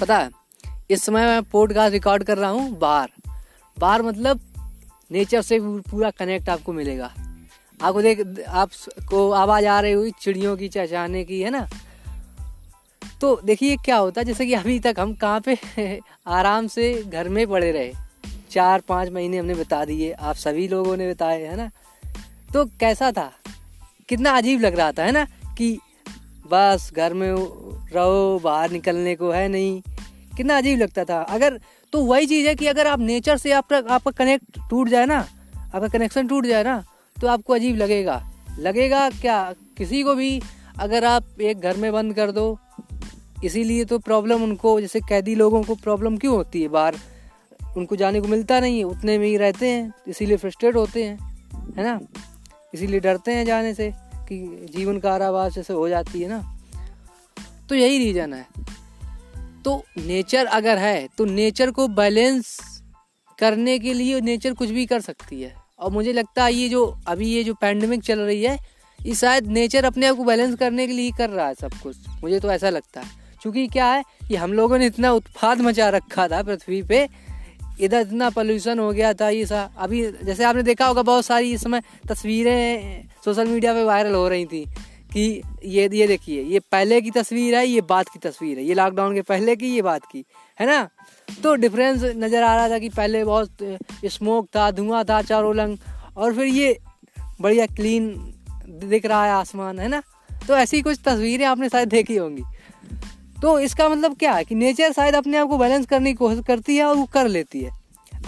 पता है, इस समय मैं पॉडकास्ट रिकॉर्ड कर रहा हूँ बाहर बाहर मतलब नेचर से पूरा कनेक्ट आपको मिलेगा। आपको देख आपको आवाज़ आ रही हुई चिड़ियों की चहचाने की, है ना? तो देखिए क्या होता है, जैसे कि अभी तक हम कहाँ पे आराम से घर में पड़े रहे। चार, पाँच महीने हमने बता दिए, आप सभी लोगों ने बताए, है ना? तो कैसा था? कितना अजीब लग रहा था, है ना? कि बस घर में रहो, बाहर निकलने को है नहीं। कितना अजीब लगता था। अगर तो वही चीज़ है कि अगर आप नेचर से आपका आपका कनेक्ट टूट जाए ना, आपका कनेक्शन टूट जाए ना तो आपको अजीब लगेगा। लगेगा क्या? किसी को भी अगर आप एक घर में बंद कर दो, इसीलिए तो प्रॉब्लम उनको, जैसे कैदी लोगों को प्रॉब्लम क्यों होती है? बाहर उनको जाने को मिलता नहीं है, उतने में ही रहते हैं, इसीलिए फ्रस्ट्रेट होते हैं, है ना? इसीलिए डरते हैं जाने से कि जीवन कारावास जैसे हो जाती है ना। तो यही रीज़न है। तो नेचर अगर है तो नेचर को बैलेंस करने के लिए नेचर कुछ भी कर सकती है। और मुझे लगता है ये जो अभी ये जो पैंडमिक चल रही है, ये शायद नेचर अपने आप को बैलेंस करने के लिए कर रहा है सब कुछ। मुझे तो ऐसा लगता है। क्योंकि क्या है कि हम लोगों ने इतना उत्पाद मचा रखा था पृथ्वी पे, इधर इतना पोल्यूशन हो गया था ये सा अभी जैसे आपने देखा होगा, बहुत सारी इस समय तस्वीरें सोशल मीडिया पे वायरल हो रही थी। कि ये ये देखिए, ये पहले की तस्वीर है, ये बात की तस्वीर है। ये लॉकडाउन के पहले की, ये बात की, है ना? तो डिफरेंस नज़र आ रहा था कि पहले बहुत स्मोक था, धुआँ था चारों लंग, और फिर ये बढ़िया क्लीन दिख रहा है आसमान, है ना? तो ऐसी कुछ तस्वीरें आपने शायद देखी होंगी। तो इसका मतलब क्या है कि नेचर शायद अपने आप को बैलेंस करने की कोशिश करती है और वो कर लेती है।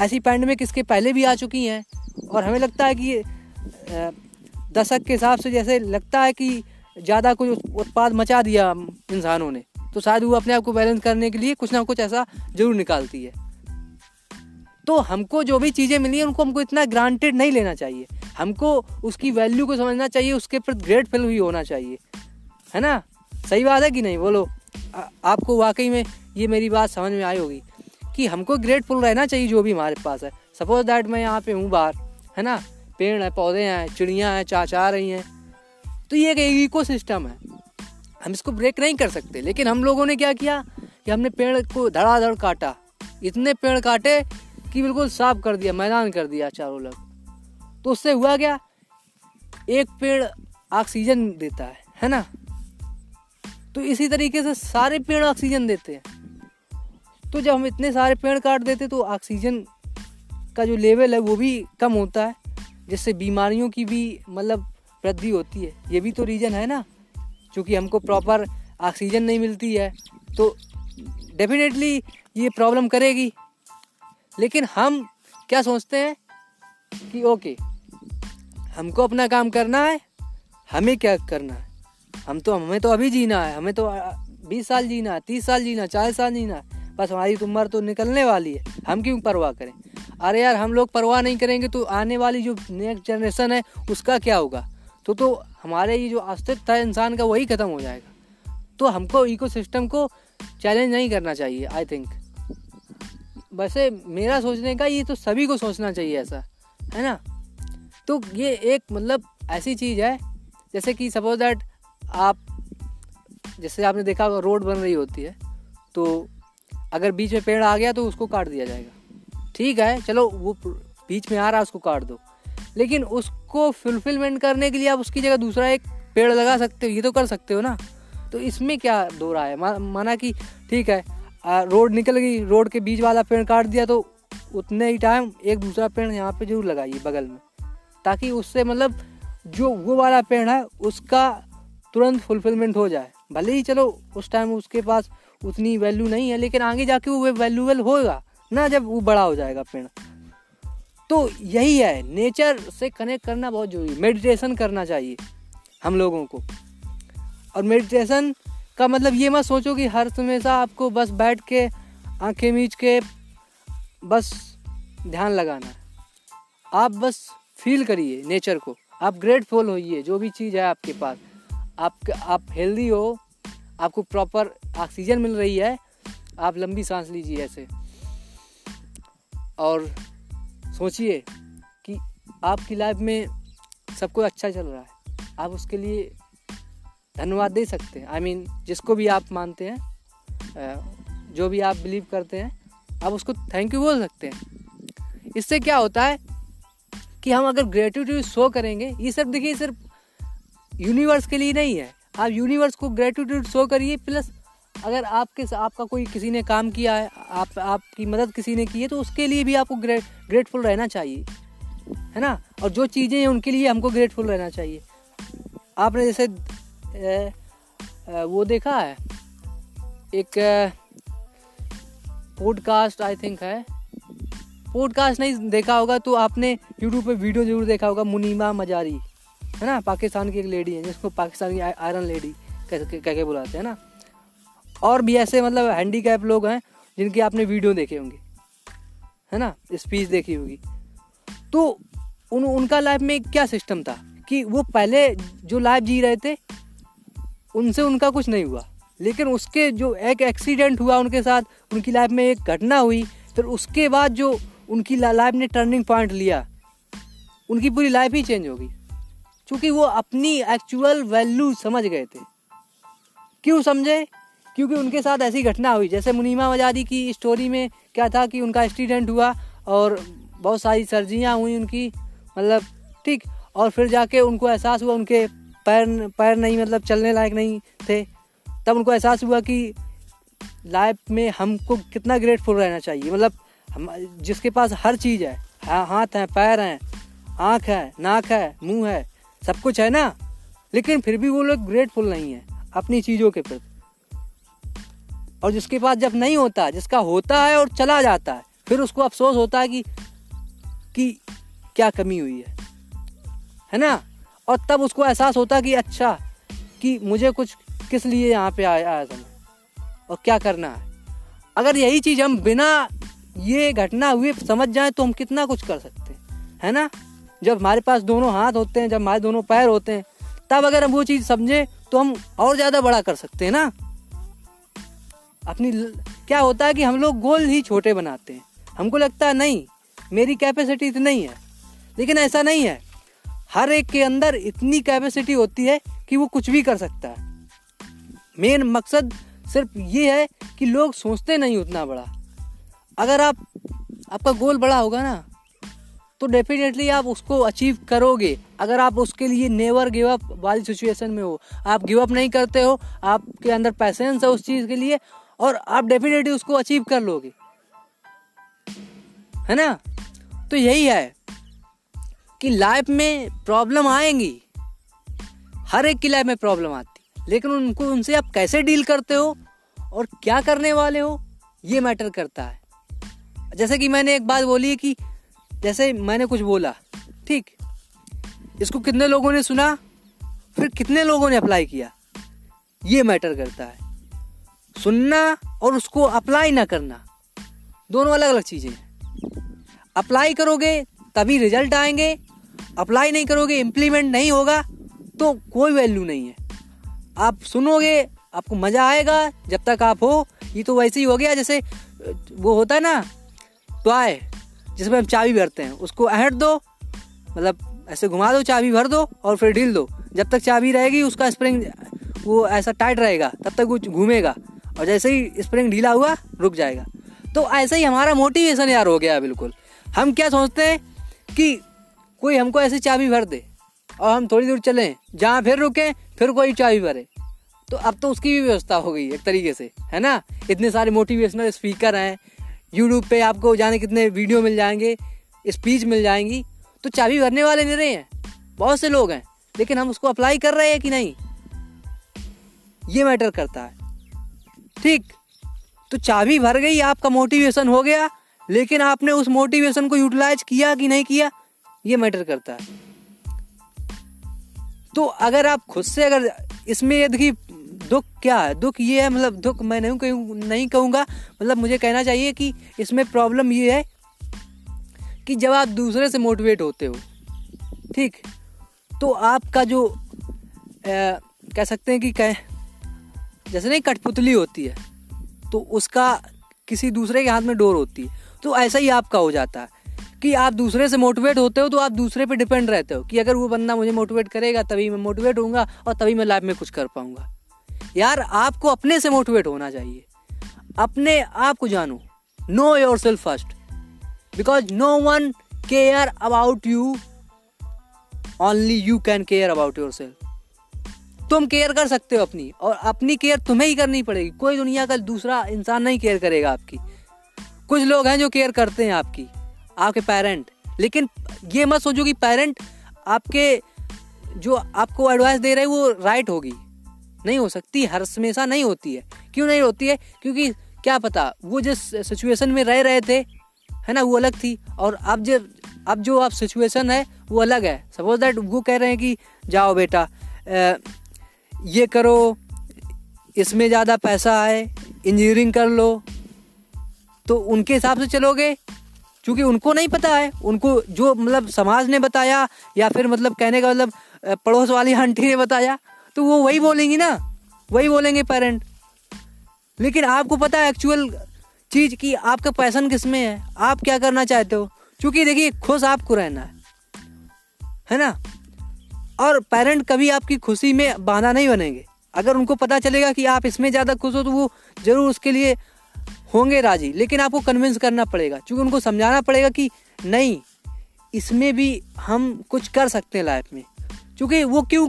ऐसी पैंडमिक इसके पहले भी आ चुकी हैं, और हमें लगता है कि दशक के हिसाब से जैसे लगता है कि ज़्यादा कुछ उत्पाद मचा दिया इंसानों ने तो शायद वो अपने आप को बैलेंस करने के लिए कुछ ना कुछ ऐसा ज़रूर निकालती है। तो हमको जो भी चीज़ें मिली हैं उनको हमको इतना ग्रांटेड नहीं लेना चाहिए। हमको उसकी वैल्यू को समझना चाहिए उसके प्रति ग्रेटफुल भी होना चाहिए। है ना? सही बात है कि नहीं? बोलो आ, आपको वाकई में ये मेरी बात समझ में आई होगी कि हमको ग्रेटफुल रहना चाहिए जो भी हमारे पास है। सपोज़ दैट मैं यहाँ पे हूँ बाहर है ना? पेड़ है पौधे हैं चिड़ियाँ हैं चाचा रही हैं। तो ये एक इको सिस्टम है। हम इसको ब्रेक नहीं कर सकते, लेकिन हम लोगों ने क्या किया कि हमने पेड़ को धड़ाधड़ काटा। इतने पेड़ काटे कि बिल्कुल साफ़ कर दिया, मैदान कर दिया चारों लग तो उससे हुआ क्या? एक पेड़ ऑक्सीजन देता है है ना? तो इसी तरीके से सारे पेड़ ऑक्सीजन देते हैं। तो जब हम इतने सारे पेड़ काट देते तो ऑक्सीजन का जो लेवल है वो भी कम होता है, जिससे बीमारियों की भी मतलब वृद्धि होती है। ये भी तो रीज़न है ना? क्योंकि हमको प्रॉपर ऑक्सीजन नहीं मिलती है तो डेफिनेटली ये प्रॉब्लम करेगी। लेकिन हम क्या सोचते हैं कि ओके हमको अपना काम करना है, हमें क्या करना है? हम तो हमें तो अभी जीना है, हमें तो बीस साल जीना है, तीस साल जीना चालीस साल जीना है, बस हमारी तो उम्र तो निकलने वाली है, हम क्यों परवाह करें? अरे यार, हम लोग परवाह नहीं करेंगे तो आने वाली जो नेक्स्ट जनरेशन है, उसका क्या होगा? तो तो हमारे ये जो अस्तित्व है इंसान का वही ख़त्म हो जाएगा। तो हमको इको को चैलेंज नहीं करना चाहिए आई थिंक वैसे मेरा सोचने का ये तो सभी को सोचना चाहिए ऐसा, है ना? तो ये एक मतलब ऐसी चीज़ है, जैसे कि सपोज़ दैट आप, जैसे आपने देखा रोड बन रही होती है तो अगर बीच में पेड़ आ गया तो उसको काट दिया जाएगा। ठीक है, चलो वो बीच में आ रहा है, उसको काट दो। लेकिन उसको फुलफिलमेंट करने के लिए आप उसकी जगह दूसरा एक पेड़ लगा सकते हो ये तो कर सकते हो ना। तो इसमें क्या दो रहा है? मा, माना कि ठीक है रोड निकल गई रोड के बीच वाला पेड़ काट दिया तो उतने ही टाइम एक दूसरा पेड़ यहाँ पे ज़रूर लगाइए बगल में। ताकि उससे मतलब जो वो वाला पेड़ है उसका तुरंत फुलफिलमेंट हो जाए। भले ही चलो उस टाइम उसके पास उतनी वैल्यू नहीं है लेकिन आगे जाके वो वैल्यूबल होगा। ना जब वो बड़ा हो जाएगा पेड़। तो यही है नेचर से कनेक्ट करना बहुत ज़रूरी मेडिटेशन करना चाहिए हम लोगों को। और मेडिटेशन का मतलब ये मत सोचो कि हर हमेशा आपको बस बैठ के, आँखें मीच के बस ध्यान लगाना है। आप बस फील करिए नेचर को। आप ग्रेटफुल होइए, जो भी चीज़ है आपके पास। आप आप हेल्दी हो, आपको प्रॉपर ऑक्सीजन मिल रही है, आप लंबी सांस लीजिए ऐसे। और सोचिए कि आपकी लाइफ में सब कुछ अच्छा चल रहा है। आप उसके लिए धन्यवाद दे सकते हैं। आई I मीन mean, जिसको भी आप मानते हैं जो भी आप बिलीव करते हैं आप उसको थैंक यू बोल सकते हैं। इससे क्या होता है कि हम अगर ग्रेटिट्यूड शो करेंगे ये सिर्फ़ देखिए सिर्फ़ यूनिवर्स के लिए नहीं है। आप यूनिवर्स को ग्रेटिट्यूड शो करिए प्लस अगर आपके आपका कोई किसी ने काम किया है आप आपकी मदद किसी ने की है तो उसके लिए भी आपको ग्रेट ग्रेटफुल रहना चाहिए। है ना? और जो चीज़ें हैं उनके लिए हमको ग्रेटफुल रहना चाहिए। आपने जैसे ए, ए, वो देखा है एक पॉडकास्ट आई थिंक है। पॉडकास्ट नहीं देखा होगा तो आपने यूट्यूब पे वीडियो ज़रूर देखा होगा मुनीमा मजारी। है ना? पाकिस्तान की एक लेडी है जिसको पाकिस्तान की आयरन लेडी कह के बुलाते हैं ना? और भी ऐसे मतलब हैंडीकैप लोग हैं, जिनकी आपने वीडियो देखे होंगे, है ना? स्पीच देखी होगी। तो उन, उनका लाइफ में क्या सिस्टम था? कि वो पहले जो लाइफ जी रहे थे, उनसे उनका कुछ नहीं हुआ। लेकिन उसके जो एक एक्सीडेंट हुआ उनके साथ, उनकी लाइफ में एक घटना हुई, फिर उसके बाद जो उनकी लाइफ ने टर्निंग पॉइंट लिया, उनकी पूरी लाइफ ही चेंज होगी क्योंकि वो अपनी एक्चुअल वैल्यू समझ गए थे। क्यों समझे? क्योंकि उनके साथ ऐसी घटना हुई। जैसे मुनीमा मजादी की स्टोरी में क्या था कि उनका एक्सीडेंट हुआ और बहुत सारी सर्जियाँ हुई उनकी मतलब ठीक, और फिर जाके उनको एहसास हुआ उनके पैर पैर नहीं मतलब चलने लायक नहीं थे। तब उनको एहसास हुआ कि लाइफ में हमको कितना ग्रेटफुल रहना चाहिए। मतलब हम, जिसके पास हर चीज़ हाँ हाथ हैं, पैर हैं, आँख है, नाक है, मुँह है, सब कुछ है ना। लेकिन फिर भी वो लोग ग्रेटफुल नहीं है अपनी चीज़ों के प्रति। और जिसके पास जब नहीं होता, जिसका होता है और चला जाता है, फिर उसको अफसोस होता है कि कि क्या कमी हुई है। है ना? और तब उसको एहसास होता है कि अच्छा कि मुझे कुछ किस लिए यहाँ पे आया आया था और क्या करना है? अगर यही चीज़ हम बिना ये घटना हुए समझ जाए तो हम कितना कुछ कर सकते हैं। है ना? जब हमारे पास दोनों हाथ होते हैं, जब हमारे दोनों पैर होते हैं, तब अगर हम वो चीज़ समझें तो हम और ज़्यादा बड़ा कर सकते हैं ना? अपनी क्या होता है कि हम लोग गोल ही छोटे बनाते हैं। हमको लगता है, नहीं, मेरी कैपेसिटी इतनी नहीं है। लेकिन ऐसा नहीं है। हर एक के अंदर इतनी कैपेसिटी होती है कि वो कुछ भी कर सकता है। मेन मकसद सिर्फ़ ये है कि लोग सोचते नहीं उतना बड़ा। अगर आप, आपका गोल बड़ा होगा ना तो डेफिनेटली आप उसको अचीव करोगे। अगर आप उसके लिए नेवर गिव अप वाली सिचुएशन में हो, आप गिव अप नहीं करते हो, आपके अंदर पैसेंस है उस चीज़ के लिए और आप डेफिनेटली उसको अचीव कर लोगे। है ना? तो यही है कि लाइफ में प्रॉब्लम आएँगी। हर एक की लाइफ में प्रॉब्लम आती। लेकिन उनको, उनसे आप कैसे डील करते हो और क्या करने वाले हो, ये मैटर करता है। जैसे कि मैंने एक बात बोली कि, जैसे मैंने कुछ बोला, ठीक? इसको कितने लोगों ने सुना, फिर कितने लोगों ने अप्लाई किया, ये मैटर करता है। सुनना और उसको अप्लाई ना करना। दोनों अलग अलग चीज़ें हैं। अप्लाई करोगे, तभी रिज़ल्ट आएँगे। अप्लाई नहीं करोगे इम्प्लीमेंट नहीं होगा तो कोई वैल्यू नहीं है। आप सुनोगे, आपको मज़ा आएगा, जब तक आप हो, ये तो वैसे ही हो गया, जैसे, वो होता है ना टॉय जिसमें हम चाबी भरते हैं, उसको अहट दो मतलब ऐसे घुमा दो, चाबी भर दो, और फिर ढील दो। जब तक चाबी रहेगी, उसका स्प्रिंग वो ऐसा टाइट रहेगा, तब तक वो घूमेगा। और जैसे ही स्प्रिंग ढीला हुआ, रुक जाएगा। तो ऐसे ही हमारा मोटिवेशन यार हो गया बिल्कुल। हम क्या सोचते हैं कि कोई हमको ऐसी चाबी भर दे और हम थोड़ी दूर चलें, जहाँ फिर रुकें, फिर कोई चाबी भरे। तो अब तो उसकी भी व्यवस्था हो गई एक तरीके से, है ना? इतने सारे मोटिवेशनल स्पीकर हैं। यूट्यूब पे आपको जाने कितने वीडियो मिल जाएँगे स्पीच मिल जाएँगी। तो चाबी भरने वाले नहीं रहे हैं, बहुत से लोग हैं, लेकिन हम उसको अप्लाई कर रहे हैं कि नहीं? ये मैटर करता है। ठीक। तो चाबी भर गई आपका मोटिवेशन हो गया लेकिन आपने उस मोटिवेशन को यूटिलाइज किया कि नहीं किया? ये मैटर करता है। तो अगर आप खुद से अगर इसमें ये देखिए दुख क्या है? दुख ये है मतलब दुख मैं नहीं कहूँ नहीं कहूँगा मतलब मुझे कहना चाहिए कि इसमें प्रॉब्लम ये है कि जब आप दूसरे से मोटिवेट होते हो ठीक तो आपका जो आ, कह सकते हैं कि कह जैसे नहीं, कठपुतली होती है तो उसका किसी दूसरे के हाथ में डोर होती है। तो ऐसा ही आपका हो जाता है कि आप दूसरे से मोटिवेट होते हो तो आप दूसरे पे डिपेंड रहते हो कि अगर वो बंदा मुझे मोटिवेट करेगा, तभी मैं मोटिवेट होऊँगा और तभी मैं लाइफ में कुछ कर पाऊँगा। यार, आपको अपने से मोटिवेट होना चाहिए। अपने आप को जानो। Know yourself first because no one care about you only you can care about yourself तुम केयर कर सकते हो अपनी, और अपनी केयर तुम्हें ही करनी पड़ेगी। कोई दुनिया का दूसरा इंसान नहीं केयर करेगा आपकी। कुछ लोग हैं जो केयर करते हैं आपकी, आपके पेरेंट लेकिन ये मत सोचो कि पेरेंट आपके, जो आपको एडवाइस दे रहे हैं, वो राइट होगी। नहीं हो सकती, हर हमेशा नहीं होती है। क्यों नहीं होती है? क्योंकि क्या पता, वो जिस सिचुएशन में रह रहे थे, है ना, वो अलग थी। और अब जो अब जो आप सिचुएशन है, वो अलग है। सपोज़ दैट वो कह रहे हैं कि, जाओ बेटा ये करो, इसमें ज़्यादा पैसा है इंजीनियरिंग कर लो। तो उनके हिसाब से चलोगे? क्योंकि उनको नहीं पता है। उनको जो मतलब समाज ने बताया, या फिर मतलब कहने का मतलब पड़ोस वाली आंटी ने बताया तो वो वही बोलेंगी ना। वही बोलेंगे पेरेंट लेकिन आपको पता है एक्चुअल चीज़ कि आपका पैसन किसमें है? आप क्या करना चाहते हो? क्योंकि देखिए, खुश आपको रहना है। है ना? और पेरेंट कभी आपकी खुशी में बाधा नहीं बनेंगे। अगर उनको पता चलेगा कि आप इसमें ज़्यादा खुश हो तो वो ज़रूर उसके लिए होंगे राज़ी। लेकिन आपको कन्विंस करना पड़ेगा, क्योंकि उनको समझाना पड़ेगा कि नहीं, इसमें भी हम कुछ कर सकते हैं लाइफ में। क्योंकि वो क्यों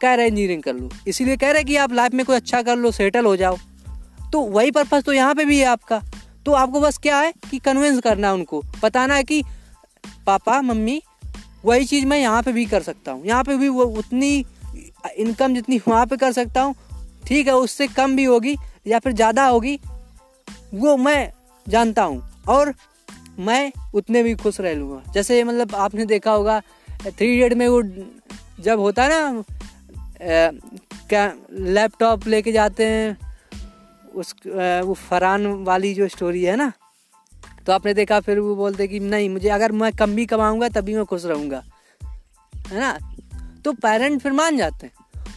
कह रहे इंजीनियरिंग कर लो? इसीलिए कह रहे कि आप लाइफ में कोई अच्छा कर लो सेटल हो जाओ। तो वही पर्पज़ तो यहाँ पे भी है आपका। तो आपको बस क्या है कि कन्विंस करना है उनको। बताना है कि, पापा, मम्मी वही चीज़ मैं यहाँ पे भी कर सकता हूँ। यहाँ पे भी वो उतनी इनकम जितनी वहाँ पे कर सकता हूँ, ठीक है, उससे कम भी होगी या फिर ज़्यादा होगी, वो मैं जानता हूँ और मैं उतने भी खुश रह लूँगा। जैसे मतलब आपने देखा होगा थ्री इडियट में वो जब होता है ना क्या लैपटॉप लेके जाते हैं, उस वो फरान वाली जो स्टोरी है ना तो आपने देखा, फिर वो बोलते कि नहीं, मुझे अगर मैं कम भी कमाऊँगा, तभी मैं खुश रहूँगा। है ना? तो पेरेंट फिर मान जाते हैं।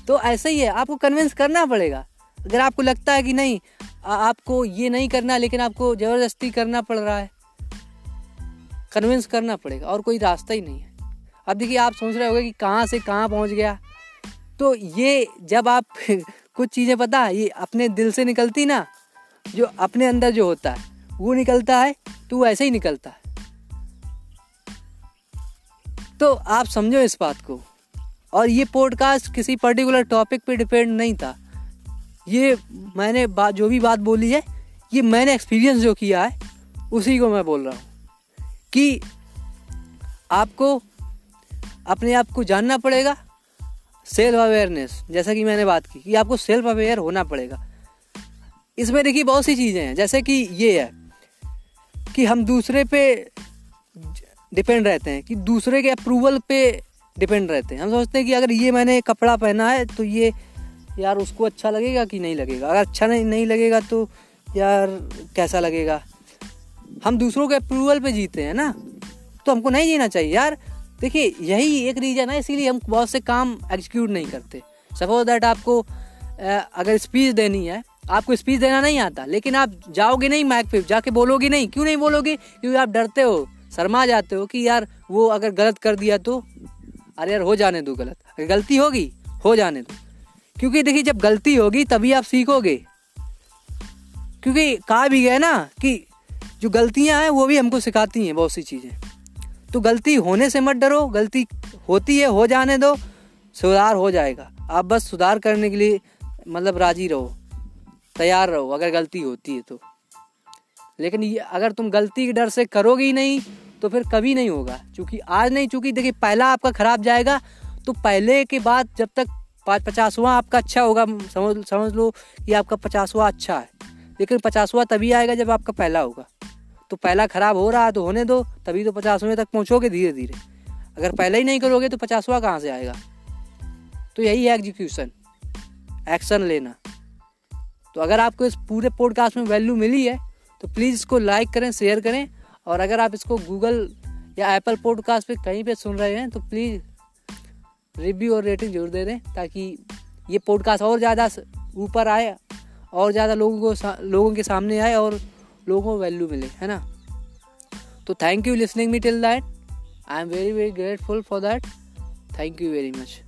तो ऐसे ही है, आपको कन्विंस करना पड़ेगा। अगर आपको लगता है कि नहीं आपको ये नहीं करना, लेकिन आपको ज़बरदस्ती करना पड़ रहा है कन्विंस करना पड़ेगा, और कोई रास्ता ही नहीं है। अब देखिए, आप सोच रहे होगे कि कहाँ से कहाँ पहुँच गया। तो ये जब आप कुछ चीज़ें पता, ये अपने दिल से निकलती ना, जो अपने अंदर जो होता है वो निकलता है तो वो ऐसे ही निकलता है। तो आप समझो इस बात को। और ये पॉडकास्ट किसी पर्टिकुलर टॉपिक पे डिपेंड नहीं था। ये मैंने बात जो भी बात बोली है, ये मैंने एक्सपीरियंस जो किया है, उसी को मैं बोल रहा हूँ। कि आपको अपने आप को जानना पड़ेगा सेल्फ अवेयरनेस जैसा कि मैंने बात की, कि आपको सेल्फ अवेयर होना पड़ेगा। इसमें देखिए बहुत सी चीज़ें हैं, जैसे कि ये है कि हम दूसरे पे डिपेंड रहते हैं, कि दूसरे के अप्रूवल पे डिपेंड रहते हैं। हम सोचते हैं कि अगर ये मैंने कपड़ा पहना है तो ये यार उसको अच्छा लगेगा कि नहीं लगेगा? अगर अच्छा नहीं नहीं लगेगा तो यार कैसा लगेगा? हम दूसरों के अप्रूवल पे जीते हैं ना तो हमको नहीं जीना चाहिए। यार देखिए, यही एक रीज़न है, इसीलिए हम बहुत से काम एग्जीक्यूट नहीं करते। सपोज़ दैट आपको अगर स्पीच देनी है आपको स्पीच देना नहीं आता, लेकिन आप जाओगे नहीं माइक पे, जाके बोलोगे नहीं। क्यों नहीं बोलोगे? क्योंकि आप डरते हो, शर्मा जाते हो कि यार वो अगर गलत कर दिया तो अरे यार हो जाने दो गलत। अगर गलती होगी, हो जाने दो। क्योंकि देखिए, जब गलती होगी, तभी आप सीखोगे। क्योंकि कहा भी गया ना कि जो गलतियाँ हैं, वो भी हमको सिखाती हैं बहुत सी चीज़ें। तो गलती होने से मत डरो, गलती होती है, हो जाने दो, सुधार हो जाएगा। आप बस सुधार करने के लिए मतलब राज़ी रहो। तैयार रहो, अगर गलती होती है तो। लेकिन ये, अगर तुम गलती के डर से करोगे ही नहीं तो फिर कभी नहीं होगा। क्योंकि आज नहीं, चूँकि देखिए, पहला आपका खराब जाएगा तो पहले के बाद जब तक पाँच पचासवा आपका अच्छा होगा, समझ समझ लो कि आपका पचासवा अच्छा है। लेकिन पचासवा तभी आएगा जब आपका पहला होगा। तो पहला खराब हो रहा है तो होने दो, तभी तो पचासवें तक पहुँचोगे धीरे धीरे अगर पहले ही नहीं करोगे तो पचासवा कहाँ से आएगा? तो यही है एग्जीक्यूशन एक्शन लेना। तो अगर आपको इस पूरे पॉडकास्ट में वैल्यू मिली है तो प्लीज़ इसको लाइक करें शेयर करें। और अगर आप इसको गूगल या एप्पल पॉडकास्ट पे कहीं पे सुन रहे हैं तो प्लीज़ रिव्यू और रेटिंग ज़रूर दे दें, ताकि ये पॉडकास्ट और ज़्यादा ऊपर आए और ज़्यादा लोगों को लोगों के सामने आए और लोगों को वैल्यू मिले, है ना? तो thank you listening me till that I am very very grateful for that thank you very much